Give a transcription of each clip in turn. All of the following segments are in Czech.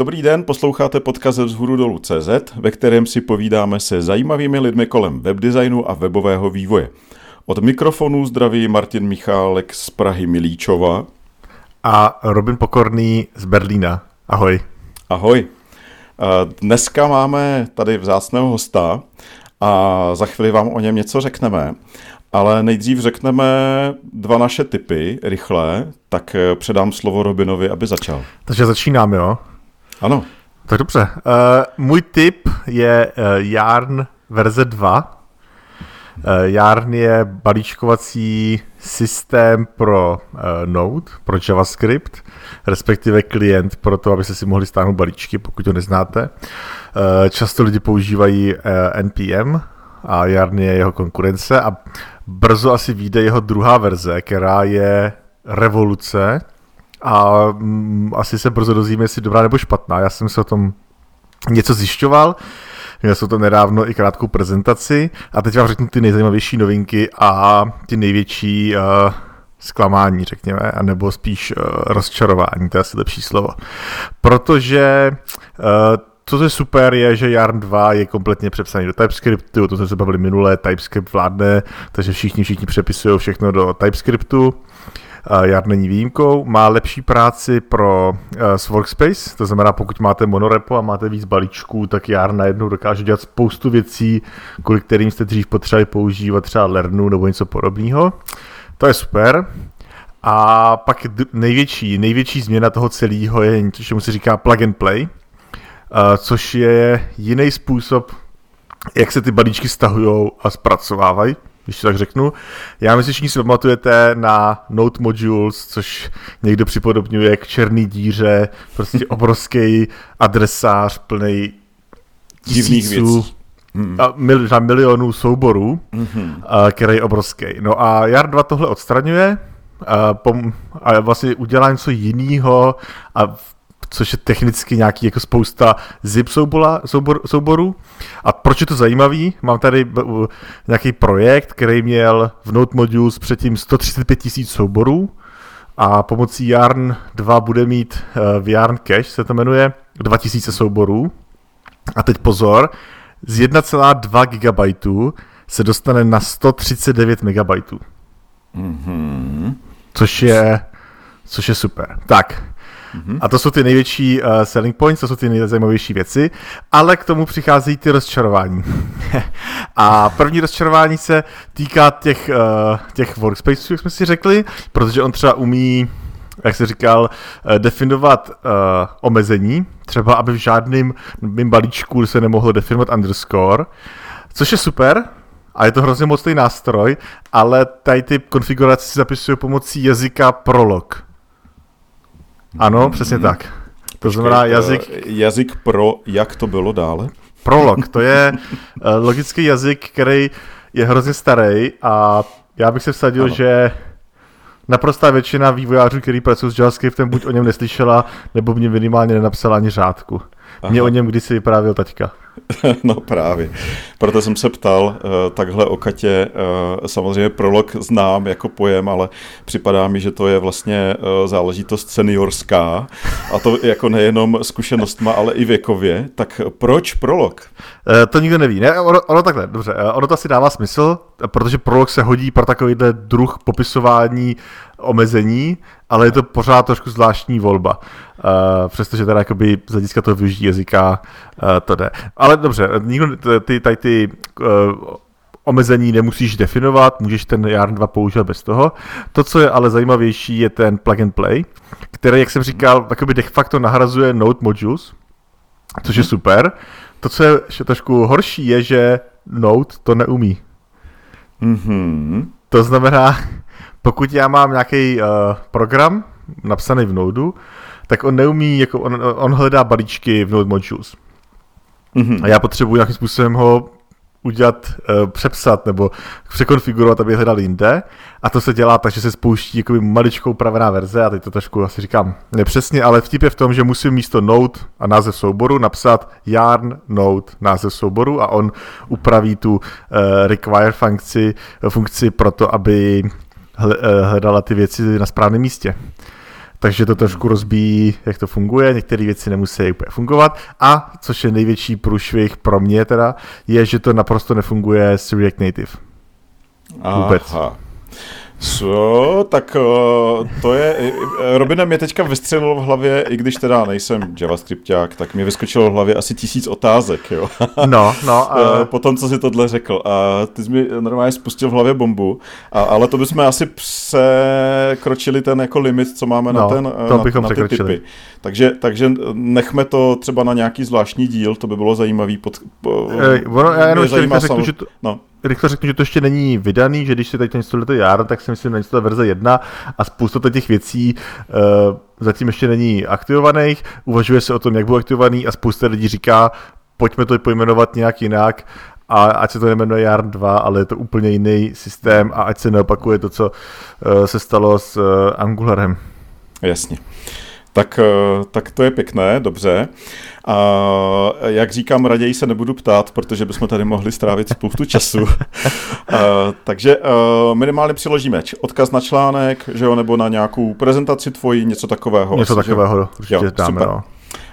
Dobrý den, posloucháte podcast z hůru dolů CZ, ve kterém si povídáme se zajímavými lidmi kolem webdesignu a webového vývoje. Od mikrofonu zdraví Martin Michálek z Prahy Milíčova. A Robin Pokorný z Berlína. Ahoj. Ahoj. Dneska máme tady vzácného hosta a za chvíli vám o něm něco řekneme. Ale nejdřív řekneme dva naše typy rychle, tak předám slovo Robinovi, aby začal. Takže začínám, jo? Ano. Tak dobře. Uh, můj tip je uh, Yarn verze 2. Uh, Yarn je balíčkovací systém pro uh, Node, pro JavaScript, respektive klient pro to, abyste si mohli stáhnout balíčky, pokud to neznáte. Uh, často lidi používají uh, NPM a Yarn je jeho konkurence a brzo asi vyjde jeho druhá verze, která je revoluce, a mm, asi se brzo dozvíme, jestli dobrá nebo špatná. Já jsem se o tom něco zjišťoval, měl jsem to nedávno i krátkou prezentaci a teď vám řeknu ty nejzajímavější novinky a ty největší uh, zklamání, řekněme, anebo spíš uh, rozčarování, to je asi lepší slovo. Protože uh, co je super, je, že Yarn 2 je kompletně přepsaný do TypeScriptu, to jsme se bavili minule, TypeScript vládne, takže všichni, všichni přepisují všechno do TypeScriptu. Jar není výjimkou, má lepší práci pro uh, s Workspace, to znamená, pokud máte monorepo a máte víc balíčků, tak Jar najednou dokáže dělat spoustu věcí, kvůli kterým jste dřív potřebovali používat třeba Lernu nebo něco podobného. To je super. A pak největší, největší změna toho celého je něco, čemu se říká plug and play, což je jiný způsob, jak se ty balíčky stahují a zpracovávají když to tak řeknu. Já myslím, že všichni si pamatujete na Note Modules, což někdo připodobňuje k černý díře, prostě obrovský adresář plný tisíců a mil, na milionů souborů, mm-hmm. a, který je obrovský. No a Jar 2 tohle odstraňuje a, pom, a vlastně udělá něco jiného a což je technicky nějaký jako spousta zip soubola, soubor, souborů. A proč je to zajímavý? Mám tady nějaký projekt, který měl v Node Modules předtím 135 tisíc souborů a pomocí Yarn 2 bude mít uh, v Yarn Cache, se to jmenuje, 2000 souborů. A teď pozor, z 1,2 GB se dostane na 139 MB. Mm-hmm. Což je, což je super. Tak, Mm-hmm. A to jsou ty největší uh, selling points, to jsou ty nejzajímavější věci, ale k tomu přichází ty rozčarování. a první rozčarování se týká těch, uh, těch workspaceů, jak jsme si řekli, protože on třeba umí jak jsi říkal, uh, definovat uh, omezení, třeba aby v žádném mým balíčku se nemohlo definovat underscore, což je super, a je to hrozně mocný nástroj, ale tady ty konfigurace si zapisují pomocí jazyka Prolog. Ano, přesně mm. tak. To znamená jazyk... Jazyk pro, jak to bylo dále? Prolog, to je eh, logický jazyk, který je hrozně starý a já bych se vsadil, ano. že naprostá většina vývojářů, který pracují s JavaScriptem, buď o něm neslyšela, nebo mě minimálně nenapsala ani řádku. Aha. Mě o něm kdysi vyprávěl taťka. no právě. Proto jsem se ptal uh, takhle o Katě. Uh, samozřejmě prolog znám jako pojem, ale připadá mi, že to je vlastně uh, záležitost seniorská a to jako nejenom zkušenostma, ale i věkově. Tak proč prolog? To nikdo neví. Ne, ono, ono takhle, dobře. Ono to asi dává smysl, protože prolog se hodí pro takovýhle druh popisování omezení, ale je to pořád trošku zvláštní volba. Uh, přestože teda jakoby z hlediska toho využití jazyka uh, to jde. Ale dobře, nikdo, ty, tady ty uh, omezení nemusíš definovat, můžeš ten Yarn 2 používat bez toho. To, co je ale zajímavější, je ten plug and play, který, jak jsem říkal, jakoby de facto nahrazuje Node modules, což je super. To, co je trošku horší, je, že Node to neumí. Mm-hmm. To znamená, pokud já mám nějaký uh, program napsaný v Node, tak on neumí, jako on, on hledá balíčky v Node Modules. Mm-hmm. A já potřebuji nějakým způsobem ho udělat, uh, přepsat nebo překonfigurovat, aby je hledal jinde. A to se dělá tak, že se spouští jakoby maličkou pravená verze a teď to trošku asi říkám nepřesně, ale vtip je v tom, že musím místo node a název souboru napsat yarn node název souboru a on upraví tu uh, require funkci, funkci pro to, aby hledala ty věci na správném místě. takže to trošku rozbíjí, jak to funguje, některé věci nemusí úplně fungovat a, což je největší průšvih pro mě teda, je, že to naprosto nefunguje s React Native. Vůbec. Aha. Co? Tak uh, to je... Robinem mě teďka vystřelil v hlavě, i když teda nejsem javascripták, tak mi vyskočilo v hlavě asi tisíc otázek, jo. No, no. A... Po tom, co si tohle řekl. A ty jsi mi normálně spustil v hlavě bombu, a, ale to bychom asi překročili ten jako limit, co máme no, na ten to na, bychom na ty typy. Takže, takže nechme to třeba na nějaký zvláštní díl, to by bylo zajímavý. Pod, po, Ej, ono, já jenom řeknu, samo... že to, no rychle řeknu, že to ještě není vydaný, že když si teď instalujete Yarn, tak si myslím, že to verze 1 a spousta těch věcí uh, zatím ještě není aktivovaných. Uvažuje se o tom, jak budou aktivovaný a spousta lidí říká, pojďme to pojmenovat nějak jinak a ať se to nemenuje Yarn 2, ale je to úplně jiný systém a ať se neopakuje to, co uh, se stalo s uh, Angularem. Jasně. Tak, tak to je pěkné, dobře. A jak říkám, raději se nebudu ptát, protože bychom tady mohli strávit spoustu času. a, takže a, minimálně přiložíme odkaz na článek, že jo, nebo na nějakou prezentaci tvoji, něco takového. Něco asi, takového, určitě jo, dáme, super. No.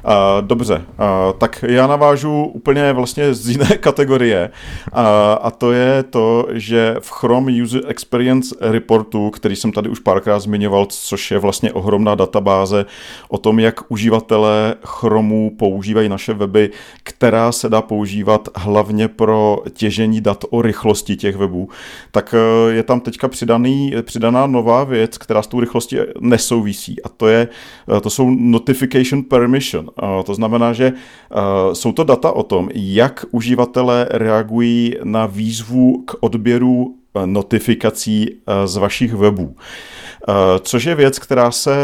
Uh, dobře, uh, tak já navážu úplně vlastně z jiné kategorie uh, a to je to, že v Chrome User Experience Reportu, který jsem tady už párkrát zmiňoval, což je vlastně ohromná databáze o tom, jak uživatelé Chromu používají naše weby, která se dá používat hlavně pro těžení dat o rychlosti těch webů, tak je tam teďka přidaný, přidaná nová věc, která s tou rychlostí nesouvisí a to, je, to jsou notification permission. To znamená, že jsou to data o tom, jak uživatelé reagují na výzvu k odběru notifikací z vašich webů. Eh, což je věc, která se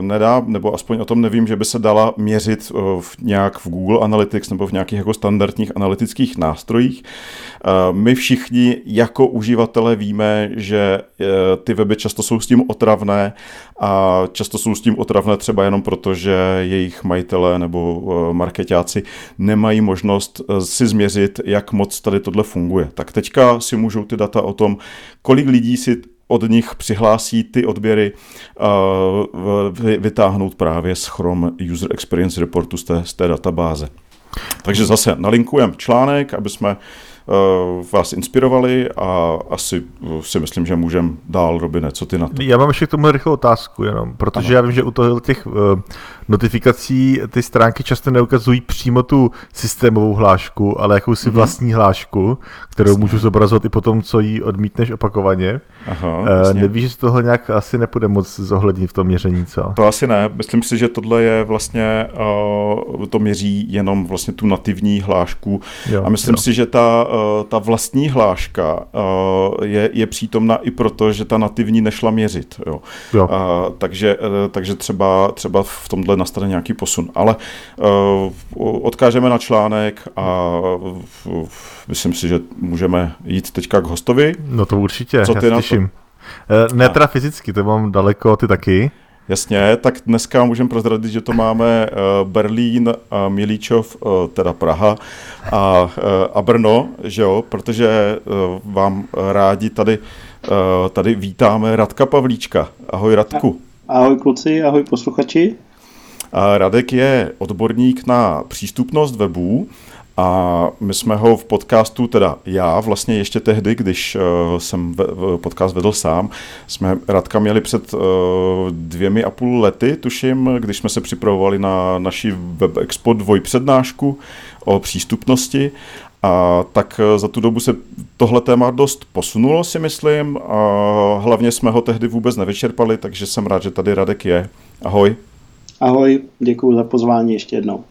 nedá, nebo aspoň o tom nevím, že by se dala měřit eh, v nějak v Google Analytics nebo v nějakých jako standardních analytických nástrojích. Eh, my všichni jako uživatelé víme, že ty weby často jsou s tím otravné a často jsou s tím otravné třeba jenom proto, že jejich majitelé nebo marketáci nemají možnost si změřit, jak moc tady tohle funguje. Tak teďka si můžou ty data o tom, kolik lidí si od nich přihlásí ty odběry uh, vytáhnout právě z Chrome User Experience Reportu z té, z té databáze. Takže zase nalinkujeme článek, aby jsme uh, vás inspirovali a asi si myslím, že můžeme dál, Robine, co ty na to? Já mám ještě k tomu rychlou otázku jenom, protože ano. já vím, že u toho těch notifikací ty stránky často neukazují přímo tu systémovou hlášku, ale jakousi mm-hmm. vlastní hlášku, kterou můžu zobrazovat i potom, co jí odmítneš opakovaně. Aha, uh, nevíš, že tohle nějak asi nepůjde moc zohlednit v tom měření, co? To asi ne. Myslím si, že tohle je vlastně, uh, to měří jenom vlastně tu nativní hlášku. Jo, a myslím jo. si, že ta, uh, ta vlastní hláška uh, je, je přítomna i proto, že ta nativní nešla měřit. Jo. Jo. Uh, takže, uh, takže třeba, třeba v tomhle nastane nějaký posun. Ale uh, odkážeme na článek a myslím si, že můžeme jít teďka k hostovi. No to určitě, Co ty já na těším. To? Ne teda fyzicky, to mám daleko, ty taky. Jasně, tak dneska můžeme prozradit, že to máme Berlín, Milíčov, teda Praha a, a Brno, že jo, protože vám rádi tady, tady vítáme Radka Pavlíčka. Ahoj Radku. Ahoj kluci, ahoj posluchači. Radek je odborník na přístupnost webů a my jsme ho v podcastu, teda já vlastně ještě tehdy, když uh, jsem podcast vedl sám, jsme Radka měli před uh, dvěmi a půl lety, tuším, když jsme se připravovali na naši Web Expo dvojpřednášku o přístupnosti a tak za tu dobu se tohle téma dost posunulo, si myslím. A hlavně jsme ho tehdy vůbec nevyčerpali, takže jsem rád, že tady Radek je. Ahoj. Ahoj, děkuji za pozvání ještě jednou.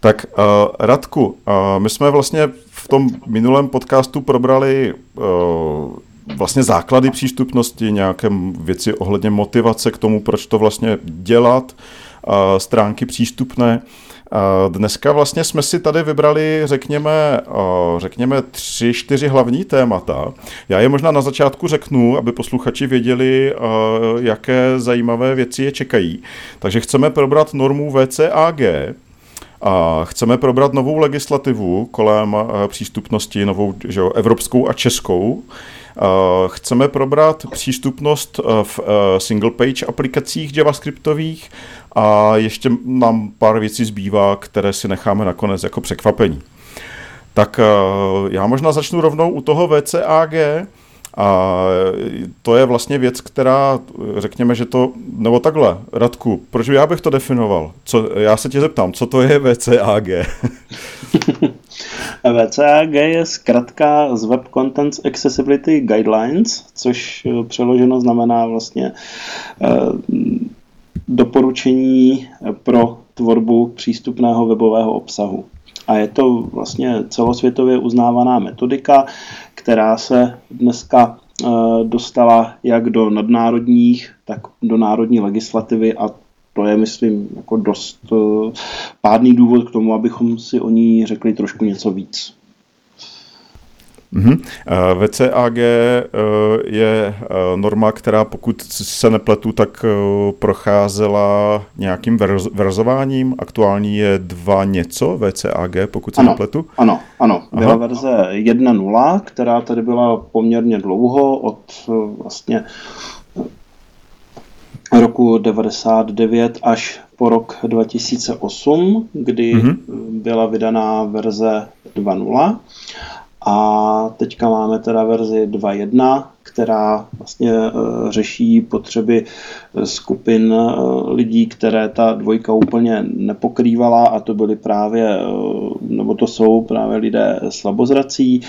Tak uh, Radku, uh, my jsme vlastně v tom minulém podcastu probrali uh, vlastně základy přístupnosti, nějaké věci ohledně motivace k tomu, proč to vlastně dělat, uh, stránky přístupné. Uh, dneska vlastně jsme si tady vybrali, řekněme, řekněme tři, čtyři hlavní témata. Já je možná na začátku řeknu, aby posluchači věděli, jaké zajímavé věci je čekají. Takže chceme probrat normu VCAG, a chceme probrat novou legislativu kolem přístupnosti, novou že jo, evropskou a českou. Chceme probrat přístupnost v single page aplikacích javascriptových a ještě nám pár věcí zbývá, které si necháme nakonec jako překvapení. Tak já možná začnu rovnou u toho VCAG. A to je vlastně věc, která, řekněme, že to, nebo takhle, Radku, proč já bych to definoval? Co, já se tě zeptám, co to je VCAG? VCAG je zkrátka z Web Contents Accessibility Guidelines, což eh, přeloženo znamená vlastně eh, doporučení pro tvorbu přístupného webového obsahu. A je to vlastně celosvětově uznávaná metodika, která se dneska eh, dostala jak do nadnárodních, tak do národní legislativy a to je, myslím, jako dost eh, pádný důvod k tomu, abychom si o ní řekli trošku něco víc. Mm-hmm. VCAG eh, je eh, norma, která pokud se nepletu, tak procházela nějakým verzováním. Aktuální je dva něco VCAG, pokud se ano, nepletu. Ano, ano. Byla Aha. verze 1.0, která tady byla poměrně dlouho, od vlastně roku 99 až po rok 2008, kdy mm-hmm. byla vydaná verze 2.0 a teďka máme teda verzi 2.1, která vlastně eh, řeší potřeby eh, skupin eh, lidí, které ta dvojka úplně nepokrývala a to byly právě, nebo to jsou právě lidé slabozrací,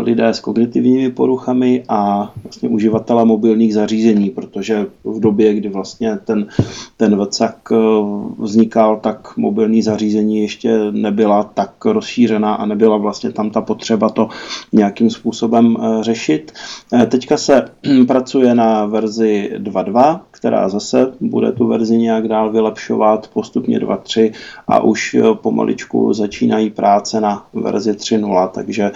lidé s kognitivními poruchami a vlastně uživatele mobilních zařízení, protože v době, kdy vlastně ten, ten VCAC vznikal, tak mobilní zařízení ještě nebyla tak rozšířená a nebyla vlastně tam ta potřeba to nějakým způsobem řešit. Teďka Teďka se pracuje na verzi 2.2, která zase bude tu verzi nějak dál vylepšovat, postupně 2.3 a už eh, pomaličku začínají práce na verzi 3.0, takže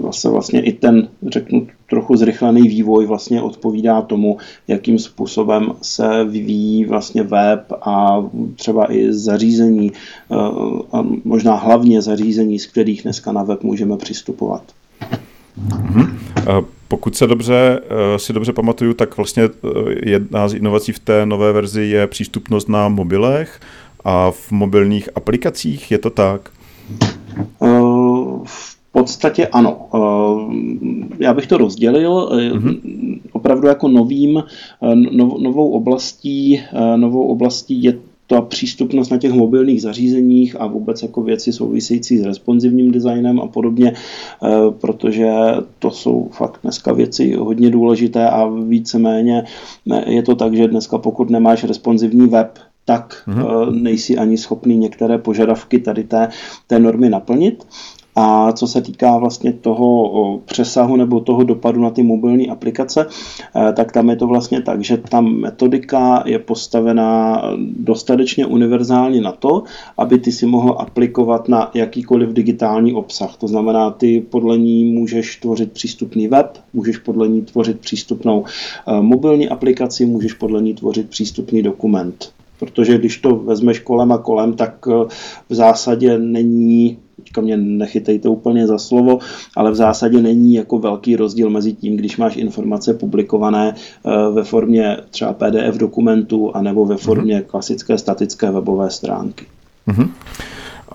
vlastně, vlastně i ten, řeknu, trochu zrychlený vývoj vlastně odpovídá tomu, jakým způsobem se vyvíjí vlastně web a třeba i zařízení, eh, a možná hlavně zařízení, z kterých dneska na web můžeme přistupovat. Mm-hmm. Pokud se dobře, eh, si dobře pamatuju, tak vlastně eh, jedna z inovací v té nové verzi je přístupnost na mobilech a v mobilních aplikacích, je to tak? V podstatě ano. Já bych to rozdělil. Mm-hmm. Opravdu jako novým, novou oblastí, novou oblastí je ta přístupnost na těch mobilních zařízeních a vůbec jako věci související s responsivním designem a podobně, eh, protože to jsou fakt dneska věci hodně důležité a víceméně je to tak, že dneska pokud nemáš responsivní web, tak mm-hmm. nejsi ani schopný některé požadavky tady té, té normy naplnit. A co se týká vlastně toho přesahu nebo toho dopadu na ty mobilní aplikace, eh, tak tam je to vlastně tak, že ta metodika je postavená dostatečně univerzálně na to, aby ty si mohl aplikovat na jakýkoliv digitální obsah. To znamená, ty podle ní můžeš tvořit přístupný web, můžeš podle ní tvořit přístupnou eh, mobilní aplikaci, můžeš podle ní tvořit přístupný dokument protože když to vezmeš kolem a kolem, tak eh, v zásadě není teďka mě nechytejte úplně za slovo, ale v zásadě není jako velký rozdíl mezi tím, když máš informace publikované eh, ve formě třeba PDF dokumentu anebo ve formě mm-hmm. klasické statické webové stránky. Mm-hmm.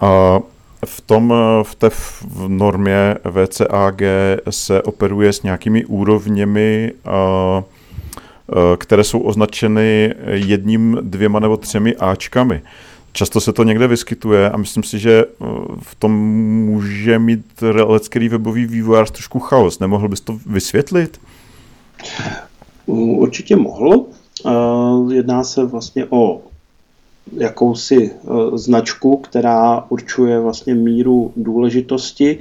A v tom, eh, v té v normě VCAG se operuje s nějakými úrovněmi, které jsou označeny jedním, dvěma nebo třemi Ačkami. Často se to někde vyskytuje a myslím si, že eh, v tom může mít lecký webový vývojář trošku chaos. Nemohl bys to vysvětlit? Určitě mohl. Eh, jedná se vlastně o jakousi eh, značku, která určuje vlastně míru důležitosti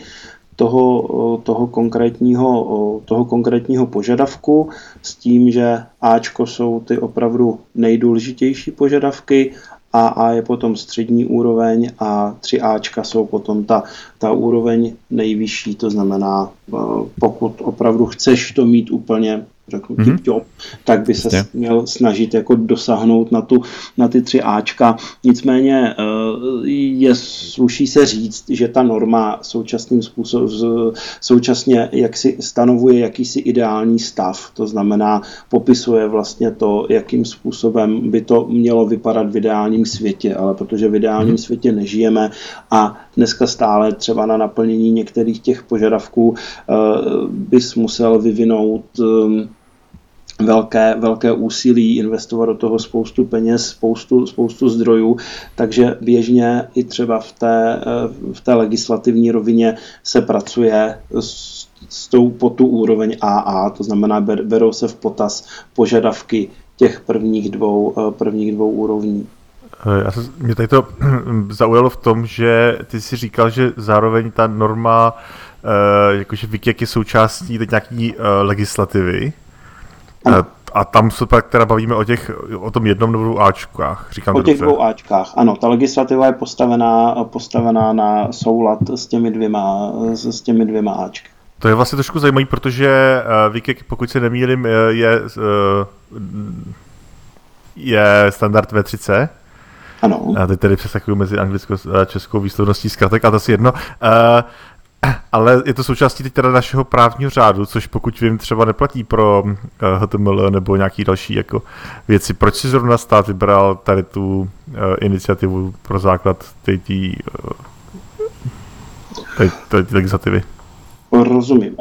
toho, toho, konkrétního, toho konkrétního požadavku s tím, že Ačko jsou ty opravdu nejdůležitější požadavky AA je potom střední úroveň a 3Ačka jsou potom ta, ta úroveň nejvyšší, to znamená, eh, pokud opravdu chceš to mít úplně řeknu mm-hmm. tip tak by se Jasně. měl snažit jako dosáhnout na, tu, na ty tři Ačka. Nicméně eh, je sluší se říct, že ta norma současným způsobem současně jak si stanovuje jakýsi ideální stav, to znamená popisuje vlastně to, jakým způsobem by to mělo vypadat v ideálním světě, ale protože v ideálním mm-hmm. světě nežijeme a dneska stále třeba na naplnění některých těch požadavků eh, bys musel vyvinout eh, velké, velké úsilí, investovat do toho spoustu peněz, spoustu, spoustu zdrojů, takže běžně i třeba v té, eh, v té legislativní rovině se pracuje s, s tou, po tu úroveň AA, to znamená berou se v potaz požadavky těch prvních dvou, prvních dvou úrovní. Eh, já se, mě tady to zaujalo v tom, že ty si říkal, že zároveň ta norma, jakože Wikik je součástí teď nějaký legislativy. Uh, a tam se pak teda bavíme o, těch, o tom jednom nebo Ačkách. Říkám o těch dvou Ačkách, ano. Ta legislativa je postavená, postavená na soulad s těmi dvěma, s těmi dvěma Ačky. To je vlastně trošku zajímavé, protože uh, Wikik, pokud se nemýlím, je, uh, je standard V3C. Ano. A teď tedy přeskakuju mezi anglickou a českou výslovností zkratek, a to si jedno. Uh, ale je to součástí teď teda našeho právního řádu, což pokud vím, třeba neplatí pro uh, eh, HTML nebo nějaký další jako věci. Proč si zrovna stát vybral tady tu uh, iniciativu pro základ té uh, legislativy? Rozumím.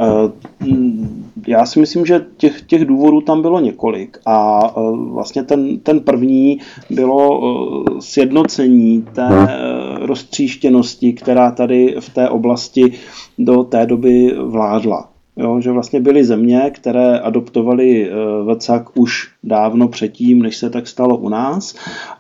Já si myslím, že těch, těch důvodů tam bylo několik a e, vlastně ten, ten první bylo e, sjednocení té e, roztříštěnosti, která tady v té oblasti do té doby vládla. Jo, že vlastně byly země, které adoptovaly VCAK už dávno předtím, než se tak stalo u nás,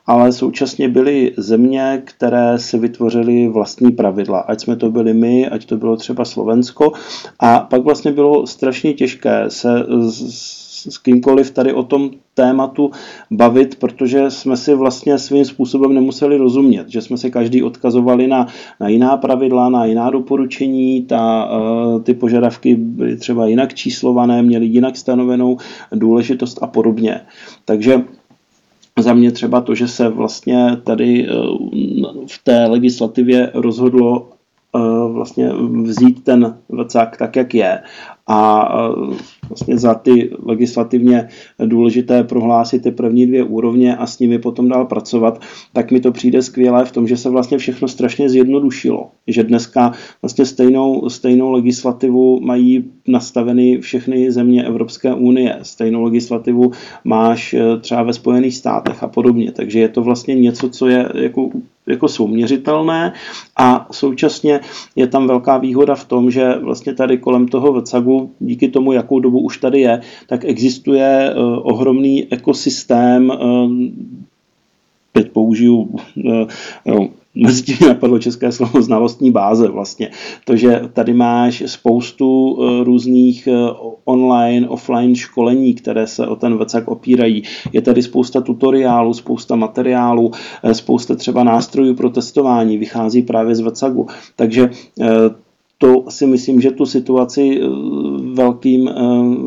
ale současně byly země, které si vytvořily vlastní pravidla, ať jsme to byli my, ať to bylo třeba Slovensko. A pak vlastně bylo strašně těžké se s kýmkoliv tady o tom tématu bavit, protože jsme si vlastně svým způsobem nemuseli rozumět, že jsme se každý odkazovali na, na jiná pravidla, na jiná doporučení, ta, eh, ty požadavky byly třeba jinak číslované, měly jinak stanovenou důležitost a podobně. Takže za mě třeba to, že se vlastně tady eh, v té legislativě rozhodlo eh, vlastně vzít ten vacák tak, jak je a vlastně za ty legislativně důležité prohlásit ty první dvě úrovně a s nimi potom dál pracovat, tak mi to přijde skvělé v tom, že se vlastně všechno strašně zjednodušilo. Že dneska vlastně stejnou, stejnou legislativu mají nastaveny všechny země Evropské unie. Stejnou legislativu máš eh, třeba ve Spojených státech a podobně. Takže je to vlastně něco, co je jako jako souměřitelné a současně je tam velká výhoda v tom, že vlastně tady kolem toho VCAGu, díky tomu, jakou dobu už tady je, tak existuje uh, ohromný ekosystém uh, teď použiju uh, mezi tím napadlo české slovo znalostní báze vlastně. To, že tady máš spoustu eh, různých eh, online, offline školení, které se o ten vecak opírají. Je tady spousta tutoriálů, spousta materiálů, eh, spousta třeba nástrojů pro testování, vychází právě z vecagu. Takže to si myslím, že tu situaci eh, velkým, eh,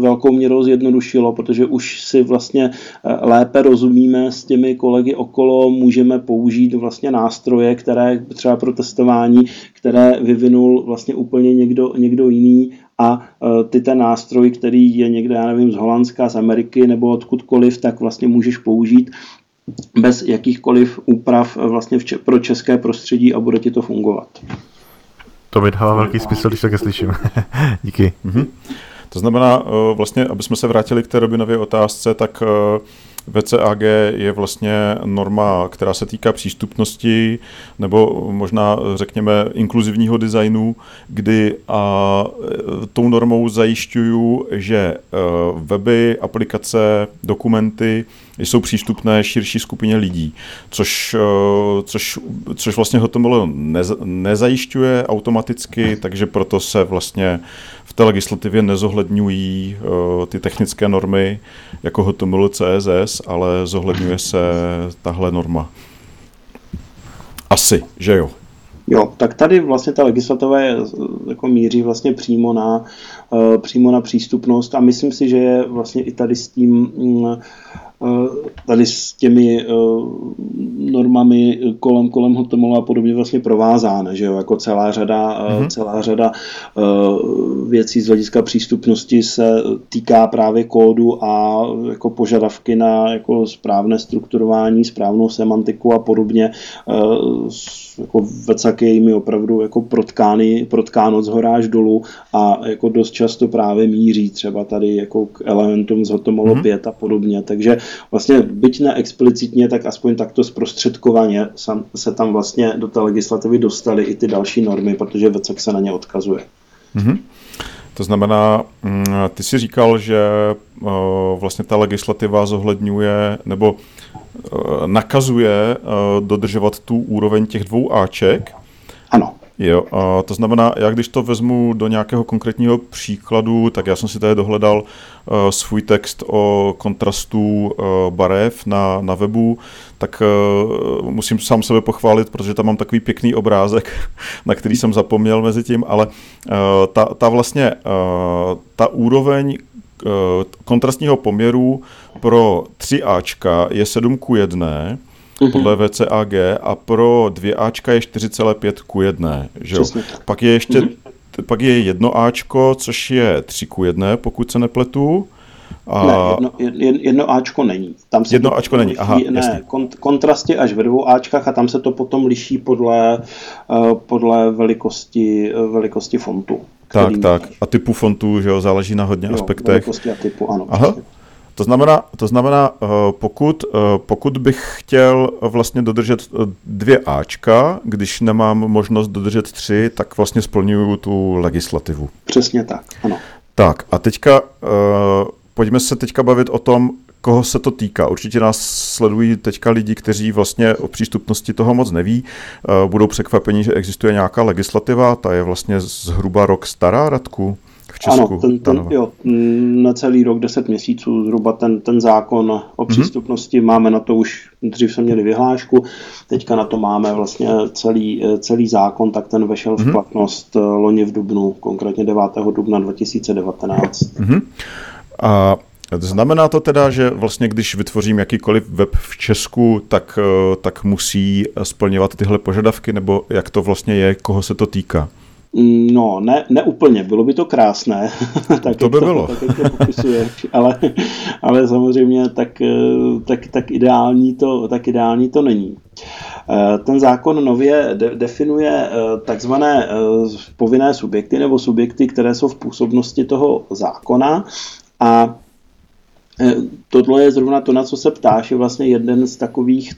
velkou měrou zjednodušilo, protože už si vlastně eh, lépe rozumíme s těmi kolegy okolo, můžeme použít vlastně nástroje, které třeba pro testování, které vyvinul vlastně úplně někdo, někdo jiný a ty ten nástroj, který je někde, já nevím, z Holandska, z Ameriky nebo odkudkoliv, tak vlastně můžeš použít bez jakýchkoliv úprav vlastně pro české prostředí a bude ti to fungovat. To mi dává velký smysl, když také slyším. Díky. Mm-hmm. To znamená, eh, vlastně, aby jsme se vrátili k té Robinově otázce, tak eh, VCAG je vlastně norma, která se týká přístupnosti nebo možná řekněme inkluzivního designu, kdy a tou normou zajišťuju, že weby, aplikace, dokumenty jsou přístupné širší skupině lidí, což, což, což vlastně HTML nezajišťuje automaticky, takže proto se vlastně v té legislativě nezohledňují ty technické normy jako HTML, CSS, ale zohledňuje se tahle norma. Asi, že jo? Jo, tak tady vlastně ta legislativa je, jako míří vlastně přímo na, přímo na přístupnost a myslím si, že je vlastně i tady s tím Eh, tady s těmi uh, normami kolem, kolem Hotomolu a podobně vlastně provázána, že jo, jako celá řada, mm-hmm. celá řada uh, věcí z hlediska přístupnosti se týká právě kódu a jako požadavky na jako správné strukturování, správnou semantiku a podobně jako vecak je jimi opravdu jako protkány, protkáno z hora až dolů a jako dost často právě míří třeba tady jako k elementům z Hotomolo mm-hmm. 5 a podobně, takže vlastně byť ne explicitně, tak aspoň takto zprostředkovaně se tam vlastně do té legislativy dostaly i ty další normy, protože vecak se na ně odkazuje. Mm-hmm. To znamená, mm, ty si říkal, že vlastně ta legislativa zohledňuje nebo Eh, nakazuje eh, dodržovat tu úroveň těch dvou Aček. Jo, a to znamená, já když to vezmu do nějakého konkrétního příkladu, tak já jsem si tady dohledal uh, svůj text o kontrastu uh, barev na, na webu, tak uh, musím sám sebe pochválit, protože tam mám takový pěkný obrázek, na který jsem zapomněl mezi tím, ale uh, ta, ta vlastně, uh, ta úroveň kontrastního poměru pro 3Ačka je 7 k 1 mm-hmm. Podle VCAG a pro 2Ačka je 4,5 k 1. Že jo? Pak je ještě mm-hmm. pak je jedno Ačko, což je 3 k 1, pokud se nepletu. A... Ne, jedno, jedno Ačko není. Tam se jedno Ačko není, aha, ne, kont, kontrast je až ve dvou Ačkách a tam se to potom liší podle, uh, podle velikosti, uh, velikosti fontu. Tak, tak. A typu fontu, že jo, záleží na hodně jo, aspektech. a typu, ano. Aha. To znamená, to znamená eh, pokud, eh, pokud bych chtěl vlastně dodržet eh, dvě Ačka, když nemám možnost dodržet tři, tak vlastně splňuju tu legislativu. Přesně tak, ano. Tak a teďka pojďme se teďka bavit o tom, koho se to týká. Určitě nás sledují teďka lidi, kteří vlastně o přístupnosti toho moc neví. Budou překvapeni, že existuje nějaká legislativa, ta je vlastně zhruba rok stará, Radku? Česku? Ano, ten, ten, jo, na celý rok, 10 měsíců zhruba ten, ten zákon o mhm. přístupnosti, mm-hmm. máme na to už, dřív jsme měli vyhlášku, teďka na to máme vlastně celý, celý zákon, tak ten vešel mm-hmm. v mhm. platnost eh, loni v Dubnu, konkrétně 9. dubna 2019. Mm-hmm. A Znamená to teda, že vlastně když vytvořím jakýkoliv web v Česku, tak, eh, tak musí splňovat tyhle požadavky, nebo jak to vlastně je, koho se to týká? No, ne, ne úplně, bylo by to krásné. tak to by to, bylo. Tak, jak to popisuješ, ale, ale samozřejmě tak, eh, tak, tak, ideální to, tak ideální to není. Eh, ten zákon nově de- definuje takzvané povinné subjekty nebo subjekty, které jsou v působnosti toho zákona a Eh, tohle je zrovna to, na co se ptáš, je vlastně jeden z takových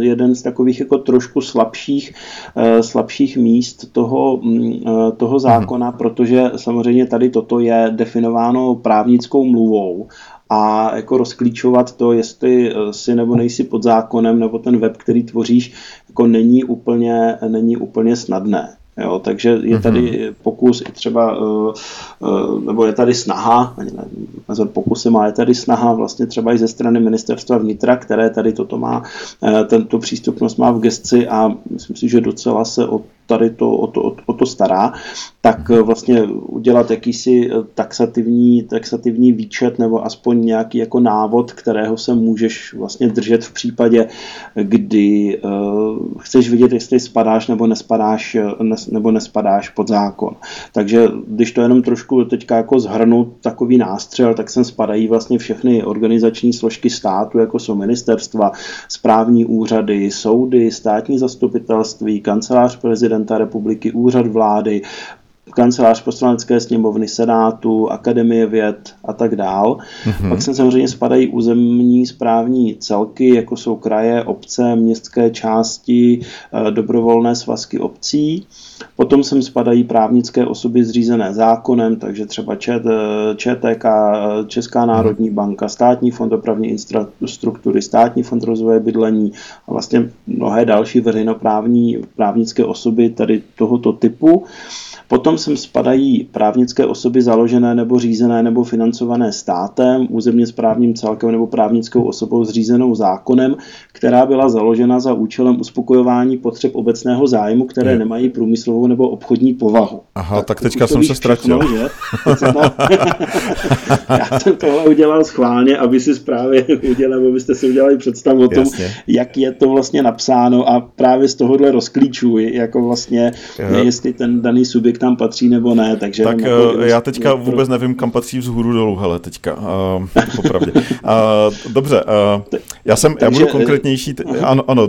jeden z takových jako trošku slabších, uh, slabších míst toho, uh, toho zákona, mm. protože samozřejmě tady toto je definováno právnickou mluvou a jako rozklíčovat to, jestli si nebo nejsi pod zákonem, nebo ten web, který tvoříš, jako není úplně, není úplně snadné. Jo, takže je tady mhm. pokus i třeba, uh, uh, nebo je tady snaha, ani ne, pokusem, ale je tady snaha vlastně třeba i ze strany ministerstva vnitra, které tady toto má, uh, tento přístupnost má v gesci a myslím si, že docela se o tady to, o, to, o to stará, tak vlastně udělat jakýsi taxativní, taxativní výčet nebo aspoň nějaký jako návod, kterého se můžeš vlastně držet v případě, kdy uh, chceš vidět, jestli spadáš nebo nespadáš, ne, nebo nespadáš pod zákon. Takže když to jenom trošku teďka jako zhrnu takový nástřel, tak sem spadají vlastně všechny organizační složky státu, jako jsou ministerstva, správní úřady, soudy, státní zastupitelství, kancelář prezidenta republiky, úřad vlády, kancelář poslanecké sněmovny, senátu, akademie věd a tak dál. Mm-hmm. Pak sem samozřejmě spadají územní správní celky, jako jsou kraje, obce, městské části, eh, dobrovolné svazky obcí. Potom sem spadají právnické osoby zřízené zákonem, takže třeba ČTK, Česká národní banka, Státní fond dopravní infrastruktury, Státní fond rozvoje bydlení a vlastně mnohé další veřejnoprávní právnické osoby tady tohoto typu. Potom sem spadají právnické osoby založené nebo řízené nebo financované státem, územně správním celkem nebo právnickou osobou zřízenou zákonem, která byla založena za účelem uspokojování potřeb obecného zájmu, které je. nemají průmyslovou nebo obchodní povahu. Aha, tak, tak teďka jsem se ztratil. Všechno? Já jsem tohle udělal schválně, aby si právě udělal, abyste si udělali představu o tom, Jasně. jak je to vlastně napsáno a právě z tohohle rozklíčuji, jako vlastně, je. jestli ten daný subjekt tam patří nebo ne. Takže tak jako, já teďka vůbec nevím, kam patří vzhůru dolů, hele, teďka, uh, popravdě. Uh, dobře, uh, já jsem, takže, já budu konkrétnější, t- ano, ano,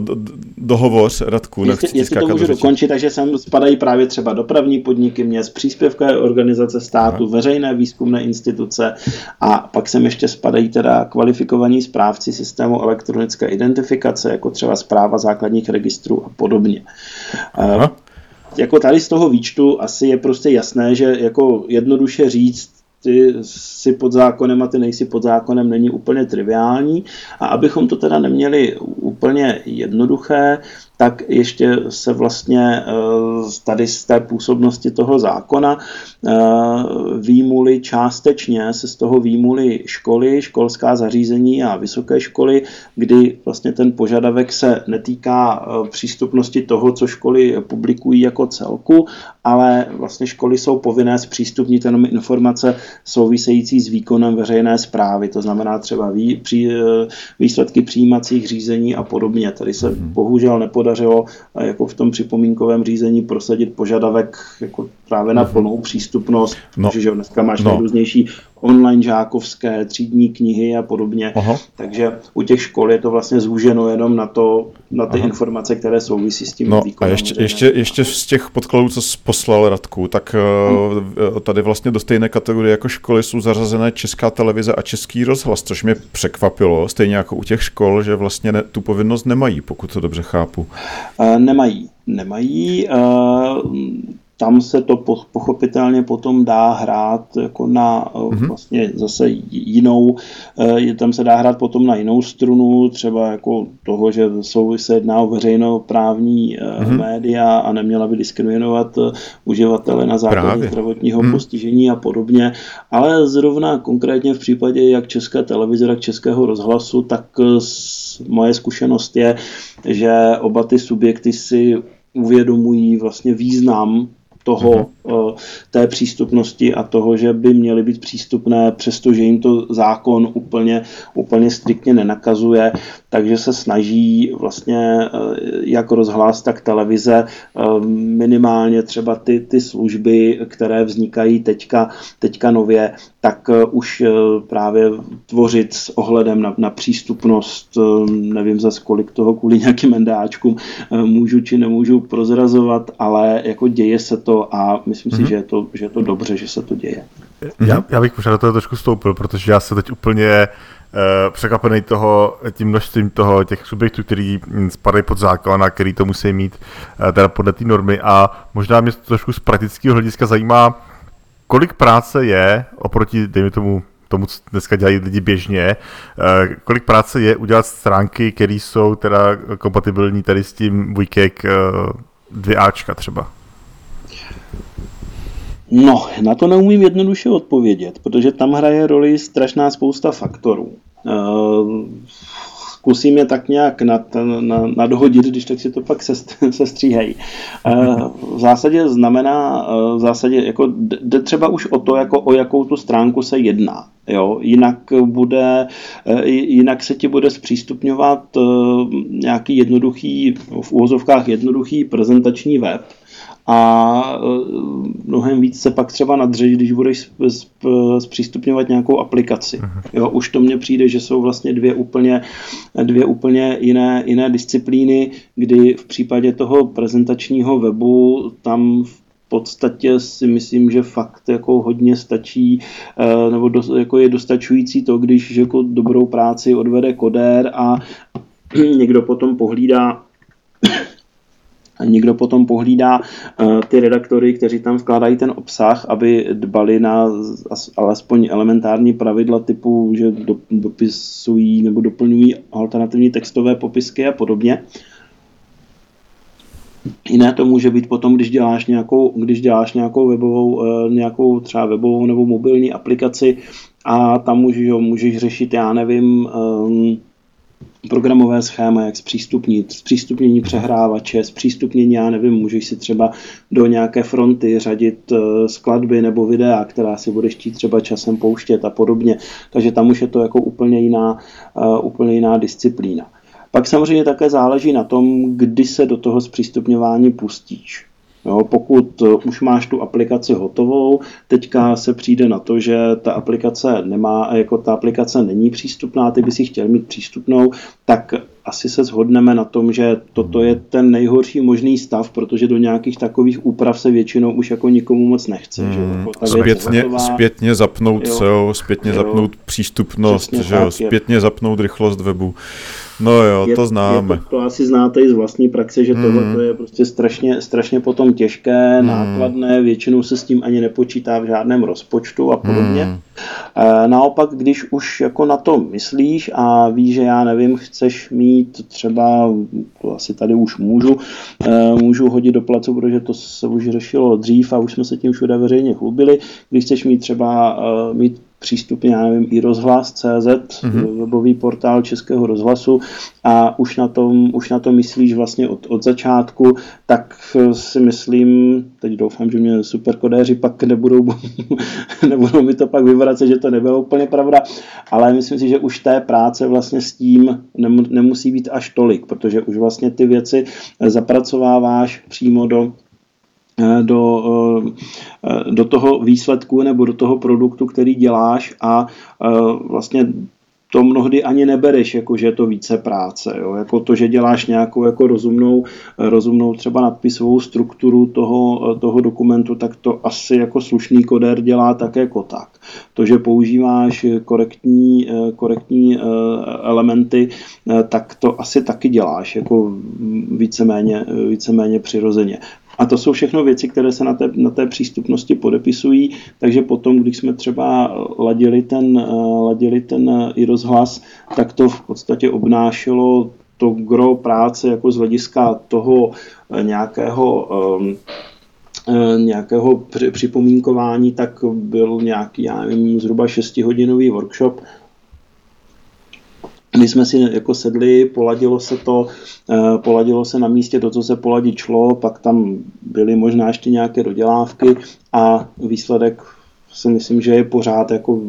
dohovoř, Radku, jestli, jestli to můžu dokončit, takže sem spadají právě třeba dopravní podniky měst, příspěvkové organizace státu, Aha. veřejné výzkumné instituce a pak sem ještě spadají teda kvalifikovaní správci systému elektronické identifikace, jako třeba zpráva základních registrů a podobně. Aha. Jako tady z toho výčtu asi je prostě jasné, že jako jednoduše říct, ty jsi pod zákonem a ty nejsi pod zákonem, není úplně triviální. A abychom to teda neměli úplně jednoduché, tak ještě se vlastně eh, tady z té působnosti toho zákona eh, výmuly částečně, se z toho výmuly školy, školská zařízení a vysoké školy, kdy vlastně ten požadavek se netýká eh, přístupnosti toho, co školy publikují jako celku, ale vlastně školy jsou povinné zpřístupnit jenom informace související s výkonem veřejné zprávy, to znamená třeba výsledky přijímacích řízení a podobně. Tady se mhm. bohužel nepodařilo jako v tom připomínkovém řízení prosadit požadavek jako právě na mhm. plnou přístupnost, no. protože dneska máš no. nejrůznější online žákovské, třídní knihy a podobně. Aha. Takže u těch škol je to vlastně zúženo jenom na to, na ty Aha. informace, které souvisí s tím no, výkonem. A ještě, ještě, ještě z těch podkladů, co jsi poslal Radku, tak hmm. tady vlastně do stejné kategorie jako školy jsou zařazené Česká televize a Český rozhlas, což mě překvapilo, stejně jako u těch škol, že vlastně ne, tu povinnost nemají, pokud to dobře chápu. Uh, nemají. Nemají. Uh, tam se to pochopitelně potom dá hrát jako na mm-hmm. vlastně zase jinou, eh, tam se dá hrát potom na jinou strunu, třeba jako toho, že jsou, se jedná o veřejnoprávní mm-hmm. média a neměla by diskriminovat uživatele na základě zdravotního mm. postižení a podobně, ale zrovna konkrétně v případě jak České televize, tak Českého rozhlasu, tak moje zkušenost je, že oba ty subjekty si uvědomují vlastně význam toho, mm-hmm. té přístupnosti a toho, že by měly být přístupné, přestože jim to zákon úplně, úplně striktně nenakazuje, takže se snaží vlastně eh, jak rozhlas, tak televize eh, minimálně třeba ty, ty služby, které vznikají teďka, teďka nově, tak už právě tvořit s ohledem na, na přístupnost, nevím za kolik toho kvůli nějakým endáčkům můžu či nemůžu prozrazovat, ale jako děje se to a myslím mm-hmm. si, mhm. že je, to, že je to dobře, že se to děje. Já, já bych možná do toho trošku stoupil, protože já se teď úplně uh, překvapený toho, tím množstvím toho, těch subjektů, který spadají pod zákon a který to musí mít uh, teda podle té normy a možná mě to trošku z praktického hlediska zajímá, kolik práce je oproti, dejme tomu, tomu, co dneska dělají lidi běžně, uh, kolik práce je udělat stránky, které jsou teda kompatibilní tady s tím Wikek uh, 2Ačka třeba? No, na to neumím jednoduše odpovědět, protože tam hraje roli strašná spousta faktorů. Uh, zkusím je tak nějak nad, nad, nadhodit, když tak si to pak sestříhají. Uh, v zásadě znamená, uh, v zásadě jako jde třeba už o to, jako o jakou tu stránku se jedná. Jo, jinak bude, jinak se ti bude zpřístupňovat nějaký jednoduchý, v úvozovkách jednoduchý prezentační web, a e, mnohem víc se pak třeba nadřeš, když budeš zpřístupňovat nějakou aplikaci. Mhm. Jo, už to mně přijde, že jsou vlastně dvě úplně, dvě úplně jiné, jiné disciplíny, kdy v případě toho prezentačního webu tam v podstatě si myslím, že fakt jako hodně stačí, e, nebo do, jako je dostačující to, když jako dobrou práci odvede kodér a někdo potom pohlídá někdo potom pohlídá uh, ty redaktory, kteří tam vkládají ten obsah, aby dbali na alespoň elementární pravidla typu, že do, dopisují nebo doplňují alternativní textové popisky a podobně. Jiné to může být potom, když děláš nějakou, když děláš nějakou webovou, nějakou třeba webovou nebo mobilní aplikaci a tam můžeš, můžeš řešit, já nevím, um, programové schéma, jak zpřístupnit, zpřístupnění přehrávače, zpřístupnění, já nevím, můžeš si třeba do nějaké fronty řadit eh, skladby nebo videa, která si budeš chtít třeba časem pouštět a podobně. Takže tam už je to jako úplně jiná, uh, úplně jiná disciplína. Pak samozřejmě také záleží na tom, kdy se do toho zpřístupňování pustíš. Jo, pokud eh, už máš tu aplikaci hotovou, teďka se přijde na to, že ta aplikace nemá, jako ta aplikace není přístupná, ty by si chtěl mít přístupnou, tak asi se shodneme na tom, že toto je ten nejhorší možný stav, protože do nějakých takových úprav se většinou už jako nikomu moc nechce. Hmm, že? Jako ta zpětně, zpětně zapnout jo, SEO, zpětně jo, zapnout přístupnost, že jo, zpětně je. zapnout rychlost webu. No jo, je, to známe. Je to, to asi znáte i z vlastní praxe, že tohle mm. je prostě strašně, strašně potom těžké, mm. nákladné, většinou se s tím ani nepočítá v žádném rozpočtu a podobně. Mm. E, naopak, když už jako na to myslíš a víš, že já nevím, chceš mít třeba, to asi tady už můžu, e, můžu hodit do placu, protože to se už řešilo dřív a už jsme se tím všude veřejně chlubili, když chceš mít třeba e, mít přístupně, já nevím, i rozhlas.cz, mm-hmm. webový portál Českého rozhlasu a už na tom, už na to myslíš vlastně od, od začátku, tak si myslím, teď doufám, že mě superkodéři pak nebudou, nebudou mi to pak vyvracet, že to nebylo úplně pravda, ale myslím si, že už té práce vlastně s tím nemusí být až tolik, protože už vlastně ty věci zapracováváš přímo do Eh, do, eh, do toho výsledku nebo do toho produktu, který děláš a eh, vlastně to mnohdy ani nebereš, jako že je to více práce. Jo? Jako to, že děláš nějakou jako rozumnou, rozumnou třeba nadpisovou strukturu toho, toho dokumentu, tak to asi jako slušný koder dělá tak jako tak. To, že používáš korektní, korektní elementy, tak to asi taky děláš jako víceméně, víceméně přirozeně. A to jsou všechno věci, které se na té, na té přístupnosti podepisují, takže potom, když jsme třeba ladili ten, ladili ten i rozhlas, tak to v podstatě obnášelo to gro práce jako z hlediska toho nějakého um, nějakého připomínkování, tak byl nějaký, já nevím, zhruba 6-hodinový workshop, my jsme si jako sedli, poladilo se to, eh, poladilo se na místě to, co se poladit šlo, pak tam byly možná ještě nějaké dodělávky a výsledek si myslím, že je pořád jako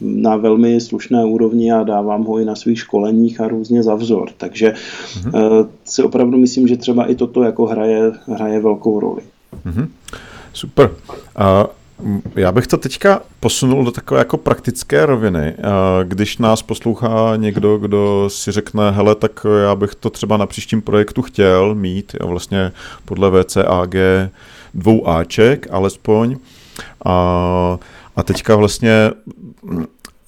na velmi slušné úrovni a dávám ho i na svých školeních a různě za vzor. Takže mm-hmm. si opravdu myslím, že třeba i toto jako hraje, hraje velkou roli. Mm-hmm. Super. A já bych to teďka posunul do takové jako praktické roviny. Když nás poslouchá někdo, kdo si řekne, hele, tak já bych to třeba na příštím projektu chtěl mít, vlastně podle VCAG dvou Aček alespoň. A, a teďka vlastně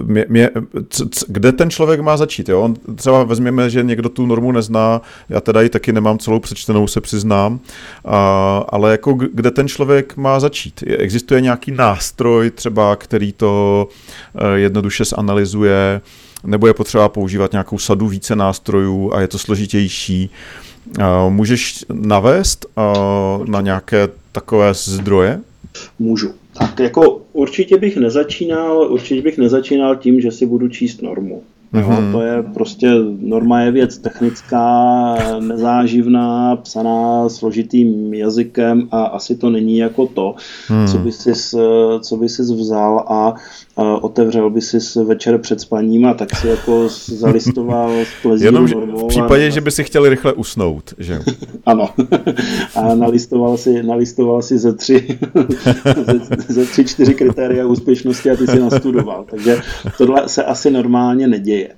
mě, mě, c, c, kde ten člověk má začít? Jo? On třeba vezměme, že někdo tu normu nezná, já teda ji taky nemám celou přečtenou, se přiznám, a, ale jako kde ten člověk má začít? Existuje nějaký nástroj třeba, který to eh, jednoduše zanalizuje, nebo je potřeba používat nějakou sadu více nástrojů a je to složitější? Můžeš navést na nějaké takové zdroje? Můžu. Tak jako určitě bych nezačínal, určitě bych nezačínal tím, že si budu číst normu. Mm-hmm. No, to je prostě, norma je věc technická, nezáživná, psaná složitým jazykem a asi to není jako to, mm. co by si, co by si vzal a otevřel by si večer před spaním a tak si jako zalistoval s plezí Jenom v případě, a... že by si chtěl rychle usnout, že ano. a nalistoval si, nalistoval si ze tři, ze, ze tři, čtyři kritéria úspěšnosti a ty si nastudoval. Takže tohle se asi normálně neděje.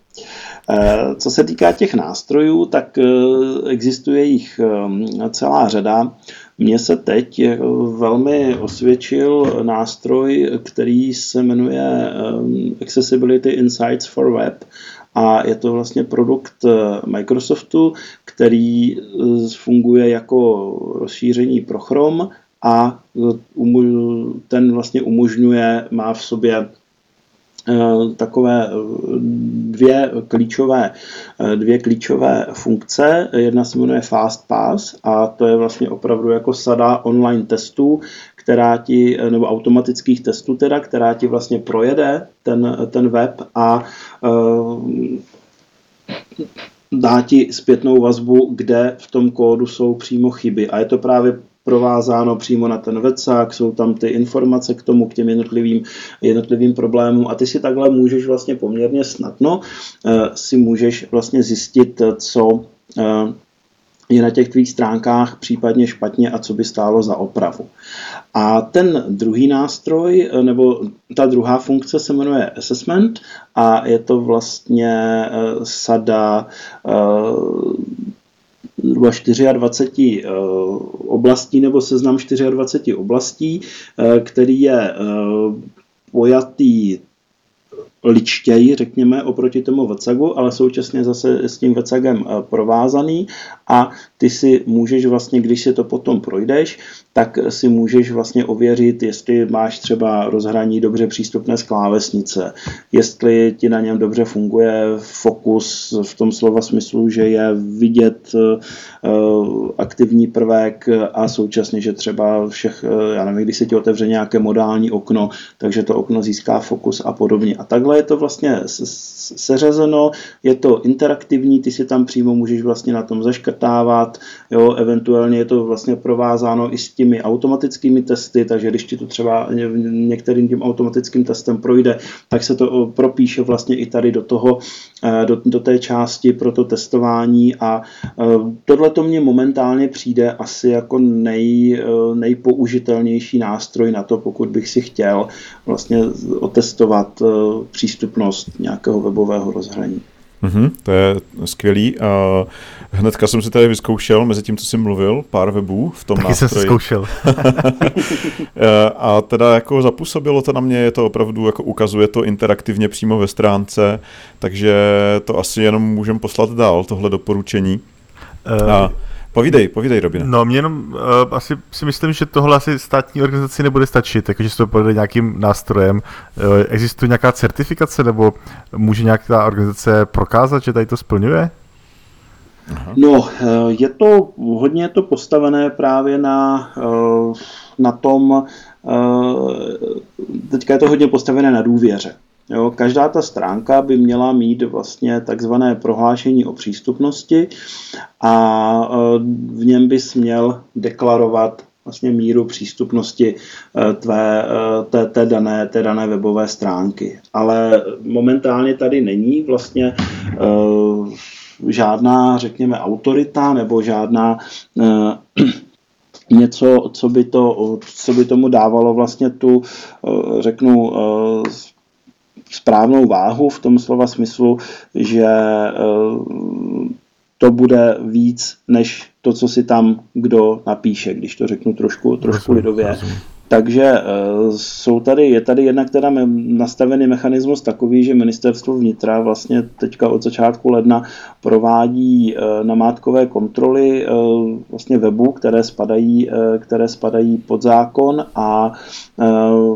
Eh, co se týká těch nástrojů, tak eh, existuje jich eh, celá řada. Mně se teď velmi osvědčil nástroj, který se jmenuje Accessibility Insights for Web. A je to vlastně produkt Microsoftu, který funguje jako rozšíření pro Chrome a ten vlastně umožňuje, má v sobě takové dvě klíčové, dvě klíčové funkce. Jedna se jmenuje FastPass a to je vlastně opravdu jako sada online testů, která ti, nebo automatických testů teda, která ti vlastně projede ten, ten web a dá ti zpětnou vazbu, kde v tom kódu jsou přímo chyby. A je to právě provázáno přímo na ten vecák, jsou tam ty informace k tomu, k těm jednotlivým, jednotlivým problémům a ty si takhle můžeš vlastně poměrně snadno uh, si můžeš vlastně zjistit, co uh, je na těch tvých stránkách případně špatně a co by stálo za opravu. A ten druhý nástroj, nebo ta druhá funkce se jmenuje Assessment a je to vlastně eh, sada zhruba 24 eh, oblastí nebo seznam 24 oblastí, eh, který je pojatý ličtěji, řekněme, oproti tomu VCAGu, ale současně zase s tím VCAGem provázaný a ty si můžeš vlastně, když si to potom projdeš, tak si můžeš vlastně ověřit, jestli máš třeba rozhraní dobře přístupné z klávesnice, jestli ti na něm dobře funguje fokus v tom slova smyslu, že je vidět eh, aktivní prvek a současně, že třeba všech, eh, já nevím, když se ti otevře nějaké modální okno, takže to okno získá fokus a podobně. A takhle je to vlastně seřazeno, je to interaktivní, ty si tam přímo můžeš vlastně na tom zaškrtávat, jo, eventuálně je to vlastně provázáno i s těmi automatickými testy, takže když ti to třeba některým tím automatickým testem projde, tak se to propíše vlastně i tady do toho, do, do té části pro to testování a eh, tohle to mě momentálně přijde asi jako nej, eh, nejpoužitelnější nástroj na to, pokud bych si chtěl vlastně otestovat přístupnost nějakého webového rozhraní. Mm-hmm, to je skvělý. Uh, hnedka jsem si tady vyzkoušel, mezi tím, co jsi mluvil, pár webů v tom Taky nástroji. jsem si zkoušel. a teda jako zapůsobilo to na mě, je to opravdu, jako ukazuje to interaktivně přímo ve stránce, takže to asi jenom můžeme poslat dál, tohle doporučení. Uh, a Povídej, povídej, Robin. No, mě jenom uh, asi si myslím, že tohle asi státní organizaci nebude stačit, takže se to povede nějakým nástrojem. Uh, existuje nějaká certifikace, nebo může nějaká organizace prokázat, že tady to splňuje? Aha. No, eh, je to hodně je to postavené právě na, na tom, teďka je to hodně postavené na důvěře. Jo, každá ta stránka by měla mít vlastně takzvané prohlášení o přístupnosti a e, v něm bys měl deklarovat vlastně míru přístupnosti e, tvé, e, té, té, dané, té dané webové stránky. Ale momentálně tady není vlastně žádná, řekněme, autorita nebo žádná něco, co by, to, co by tomu dávalo vlastně tu, řeknu, správnou váhu v tom slova smyslu, že eh, to bude víc než to, co si tam kdo napíše, když to řeknu trošku, trošku lidově. Takže eh, jsou tady, je tady jednak teda nastavený mechanismus takový, že ministerstvo vnitra vlastně teďka od začátku ledna provádí eh, namátkové kontroly eh, vlastně webu, které spadají, které spadají pod zákon a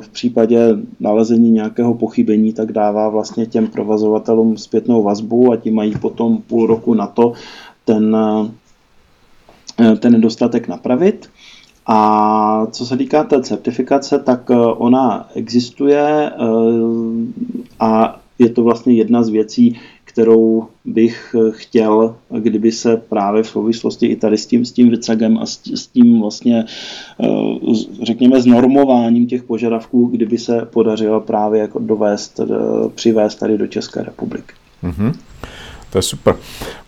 v případě nalezení nějakého pochybení tak dává vlastně těm provazovatelům zpětnou vazbu a ti mají potom půl roku na to ten, ten nedostatek napravit. A co se týká té certifikace, tak eh, ona existuje eh, a je to vlastně jedna z věcí, kterou bych eh, chtěl, kdyby se právě v souvislosti i tady s tím, s tím Vicagem a s tím vlastně, řekněme, znormováním těch požadavků, kdyby se podařilo právě jako dovést, přivést tady do České republiky. Mm-hmm. To je super.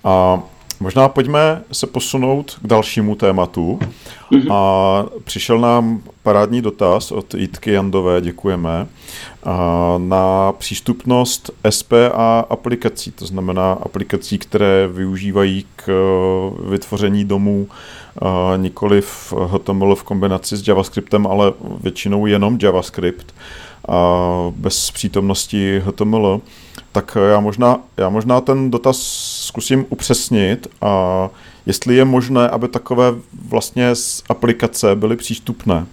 A Možná pojďme se posunout k dalšímu tématu. Mm-hmm. A přišel nám parádní dotaz od Jitky Jandové, děkujeme, na přístupnost SPA aplikací, to znamená aplikací, které využívají k e, vytvoření domů nikoli v HTML v kombinaci s JavaScriptem, ale většinou jenom JavaScript bez přítomnosti HTML tak já možná, já možná ten dotaz zkusím upřesnit a jestli je možné, aby takové vlastně z aplikace byly přístupné.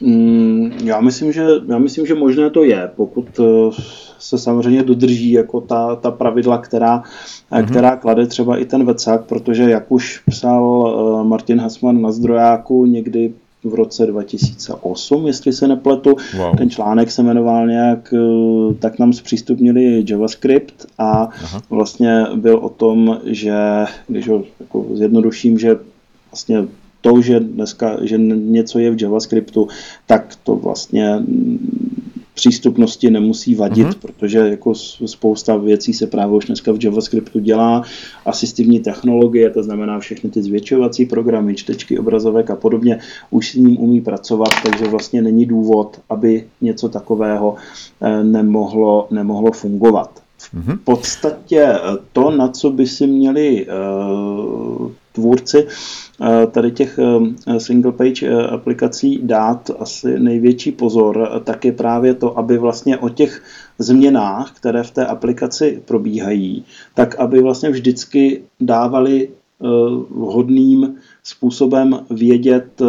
Mm, já myslím, že, já myslím, že možné to je, pokud se samozřejmě dodrží jako ta, ta pravidla, která, mm-hmm. která klade třeba i ten vecák, protože jak už psal Martin Hasman na zdrojáku někdy v roce 2008, jestli se nepletu. Wow. Ten článek se jmenoval nějak, eh, tak nám zpřístupnili JavaScript a Aha. vlastně byl o tom, že, když ho jako zjednoduším, že vlastně to, že dneska, že něco je v JavaScriptu, tak to vlastně přístupnosti nemusí vadit, mm-hmm. protože jako spousta věcí se právě už dneska v JavaScriptu dělá. Asistivní technologie, to znamená všechny ty zvětšovací programy, čtečky obrazovek a podobně, už s ním umí pracovat, takže vlastně není důvod, aby něco takového eh, nemohlo, nemohlo fungovat. V mhm. podstatě eh, to, na co by si měli uh, tvůrci Eh, tady těch eh, single page eh, aplikací dát asi největší pozor, tak je právě to, aby vlastně o těch změnách, které v té aplikaci probíhají, tak aby vlastně vždycky dávali vhodným způsobem vědět,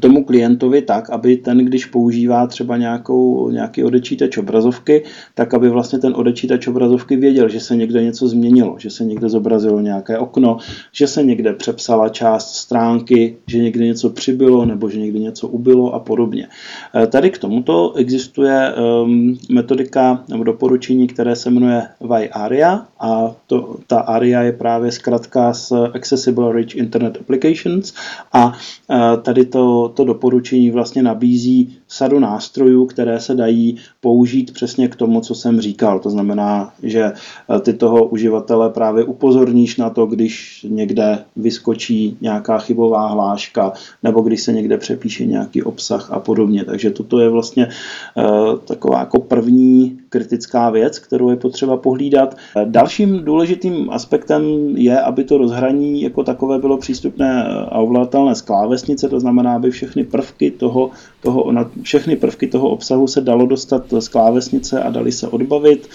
tomu klientovi tak, aby ten, když používá třeba nějakou, nějaký odečítač obrazovky, tak aby vlastně ten odečítač obrazovky věděl, že se někde něco změnilo, že se někde zobrazilo nějaké okno, že se někde přepsala část stránky, že někde něco přibylo nebo že někde něco ubylo a podobně. E, tady k tomuto existuje um, metodika nebo doporučení, které se jmenuje VARIA a to, ta ARIA je právě zkratka z Accessible Rich Internet Applications a uh, tady to to, doporučení vlastně nabízí sadu nástrojů, které se dají použít přesně k tomu, co jsem říkal. To znamená, že eh, ty toho uživatele právě upozorníš na to, když někde vyskočí nějaká chybová hláška nebo když se někde přepíše nějaký obsah a podobně. Takže toto je vlastně eh, taková jako první kritická věc, kterou je potřeba pohlídat. Dalším důležitým aspektem je, aby to rozhraní jako takové bylo přístupné a ovladatelné z klávesnice, to znamená, aby všechny prvky toho, toho, všechny prvky toho obsahu se dalo dostat z klávesnice a dali se odbavit.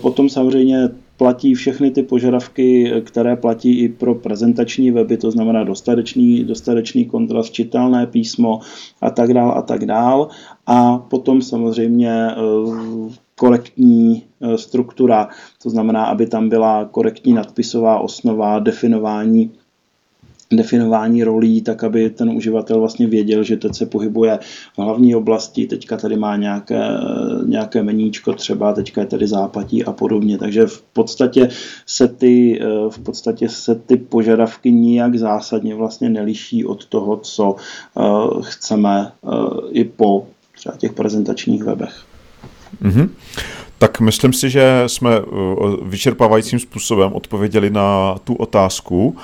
Potom samozřejmě platí všechny ty požadavky, které platí i pro prezentační weby, to znamená dostatečný, dostatečný kontrast, čitelné písmo a tak dál a tak dál. A potom samozřejmě eh, korektní eh, struktura, to znamená, aby tam byla korektní nadpisová osnova, definování definování rolí, tak aby ten uživatel vlastně věděl, že teď se pohybuje v hlavní oblasti, teďka tady má nějaké, nějaké meníčko třeba, teďka je tady zápatí a podobně. Takže v podstatě se ty, v podstatě se ty požadavky nijak zásadně vlastně neliší od toho, co eh, chceme eh, i po třeba těch prezentačních webech. Mm-hmm. Tak myslím si, že jsme eh, vyčerpávajícím způsobem odpověděli na tu otázku.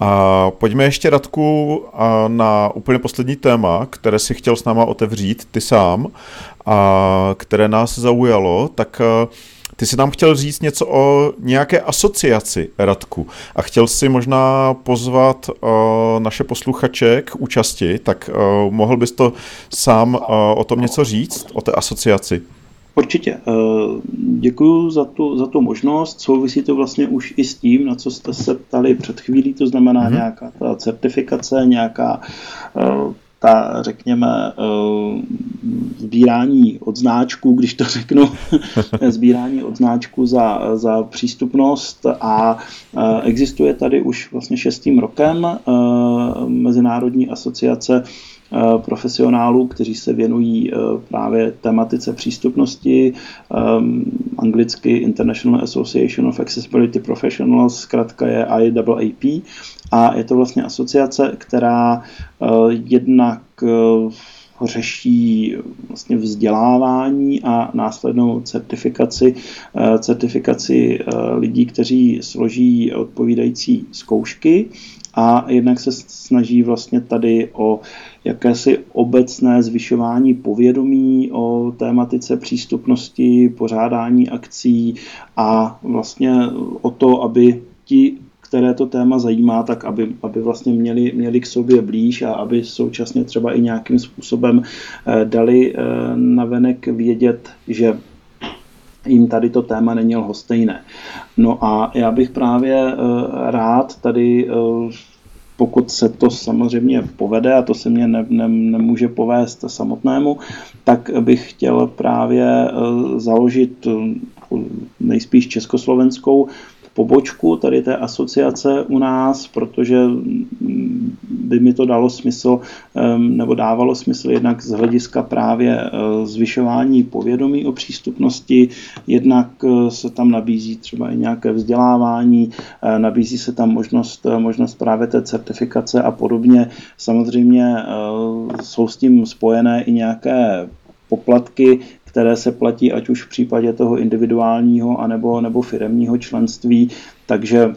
A pojďme ještě, Radku, na úplně poslední téma, které si chtěl s náma otevřít ty sám a které nás zaujalo, tak eh, ty si nám chtěl říct něco o nějaké asociaci, Radku, a chtěl si možná pozvat uh, naše posluchače k účasti, tak uh, mohl bys to sám o tom něco říct, o té asociaci? Určitě. Eh, Děkuji za tu, za tu možnost. Souvisí to vlastně už i s tím, na co jste se ptali před chvílí, to znamená mm-hmm. nějaká ta certifikace, nějaká eh, ta, řekněme, eh, sbírání odznáčků, když to řeknu, sbírání odznáčků za, za přístupnost a existuje tady už vlastně šestým rokem Mezinárodní asociace profesionálů, kteří se věnují eh, právě tematice přístupnosti, ehm, anglicky International Association of Accessibility Professionals, zkrátka je IAAP, a je to vlastně asociace, která eh, jednak řeší vlastně vzdělávání a následnou certifikaci, certifikaci lidí, kteří složí odpovídající zkoušky a jednak se snaží vlastně tady o jakési obecné zvyšování povědomí o tématice přístupnosti, pořádání akcí a vlastně o to, aby ti, které to téma zajímá, tak aby, aby vlastně měli, měli k sobě blíž a aby současně třeba i nějakým způsobem eh, dali eh, navenek vědět, že jim tady to téma není lhostejné. No a já bych právě eh, rád tady pokud se to samozřejmě povede, a to se mě ne, ne, nemůže povést samotnému, tak bych chtěl právě založit nejspíš československou pobočku tady té asociace u nás, protože mm, by mi to dalo smysl, nebo dávalo smysl jednak z hlediska právě e, zvyšování povědomí o přístupnosti, jednak e, se tam nabízí třeba i nějaké vzdělávání, e, nabízí se tam možnost, možnost právě té certifikace a podobně. Samozřejmě jsou s tím spojené i nějaké poplatky, které se platí ať už v případě toho individuálního anebo, nebo firemního členství, takže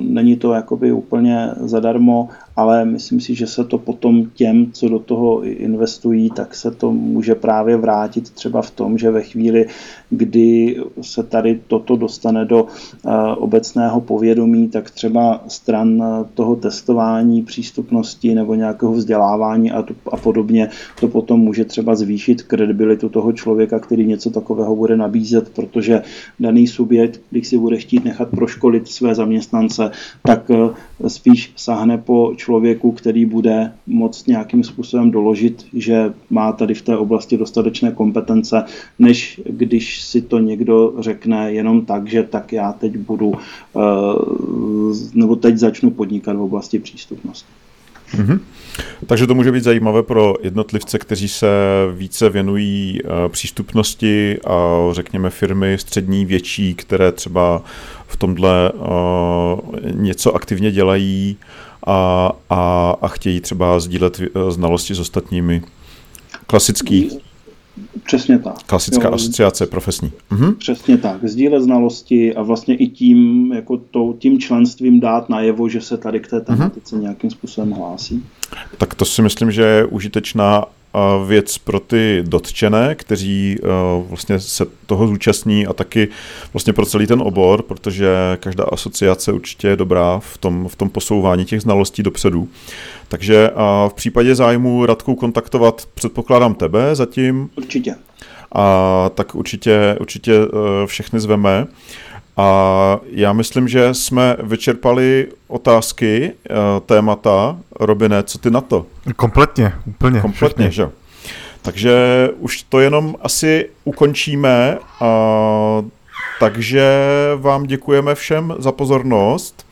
není to jakoby úplně zadarmo ale myslím si, že se to potom těm, co do toho investují, tak se to může právě vrátit třeba v tom, že ve chvíli, kdy se tady toto dostane do eh, obecného povědomí, tak třeba stran eh, toho testování přístupnosti nebo nějakého vzdělávání a, to, a podobně, to potom může třeba zvýšit kredibilitu toho člověka, který něco takového bude nabízet, protože daný subjekt, když si bude chtít nechat proškolit své zaměstnance, tak eh, spíš sahne po člověku, který bude moct nějakým způsobem doložit, že má tady v té oblasti dostatečné kompetence, než když si to někdo řekne jenom tak, že tak já teď budu, eh, nebo teď začnu podnikat v oblasti přístupnosti. Mm-hmm. Takže to může být zajímavé pro jednotlivce, kteří se více věnují eh, přístupnosti a řekněme firmy střední, větší, které třeba v tomhle uh, něco aktivně dělají a, a, a chtějí třeba sdílet uh, znalosti s ostatními. Klasický. Přesně tak. Klasická jo, asociace profesní. Mhm. Přesně tak. Sdílet znalosti a vlastně i tím, jako to, tím členstvím dát najevo, že se tady k té tematice mhm. nějakým způsobem hlásí. Tak to si myslím, že je užitečná věc pro ty dotčené, kteří vlastně se toho zúčastní a taky vlastně pro celý ten obor, protože každá asociace určitě je dobrá v tom, v tom posouvání těch znalostí dopředu. Takže v případě zájmu Radku kontaktovat předpokládám tebe zatím. Určitě. A tak určitě, určitě e, všechny zveme. A já myslím, že jsme vyčerpali otázky, eh, témata. Robine, co ty na to? Kompletně, úplně. Kompletně, všechny. že? Takže už to jenom asi ukončíme. A, takže vám děkujeme všem za pozornost.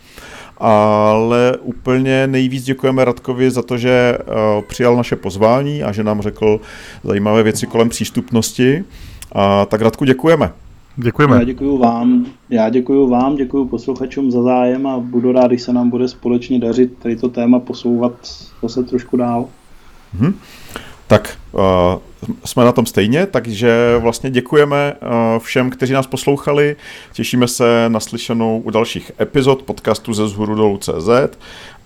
Ale úplně nejvíc děkujeme Radkovi za to, že uh, přijal naše pozvání a že nám řekl zajímavé věci kolem přístupnosti. A tak Radku děkujeme. Děkujeme. Já děkuji vám, já děkuji vám, děkuji posluchačům za zájem a budu rád, když se nám bude společně dařit tady to téma posouvat zase trošku dál. Hmm. Tak uh, jsme na tom stejně, takže vlastně děkujeme uh, všem, kteří nás poslouchali. Těšíme se na slyšenou u dalších epizod podcastu ze zhůru dolů CZ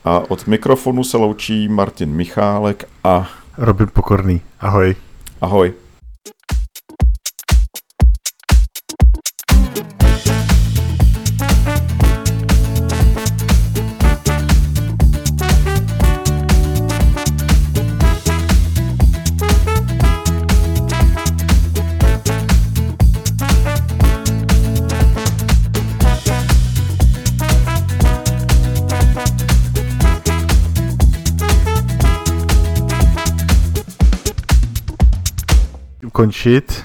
a od mikrofonu se loučí Martin Michálek a Robin Pokorný. Ahoj. Ahoj. conchita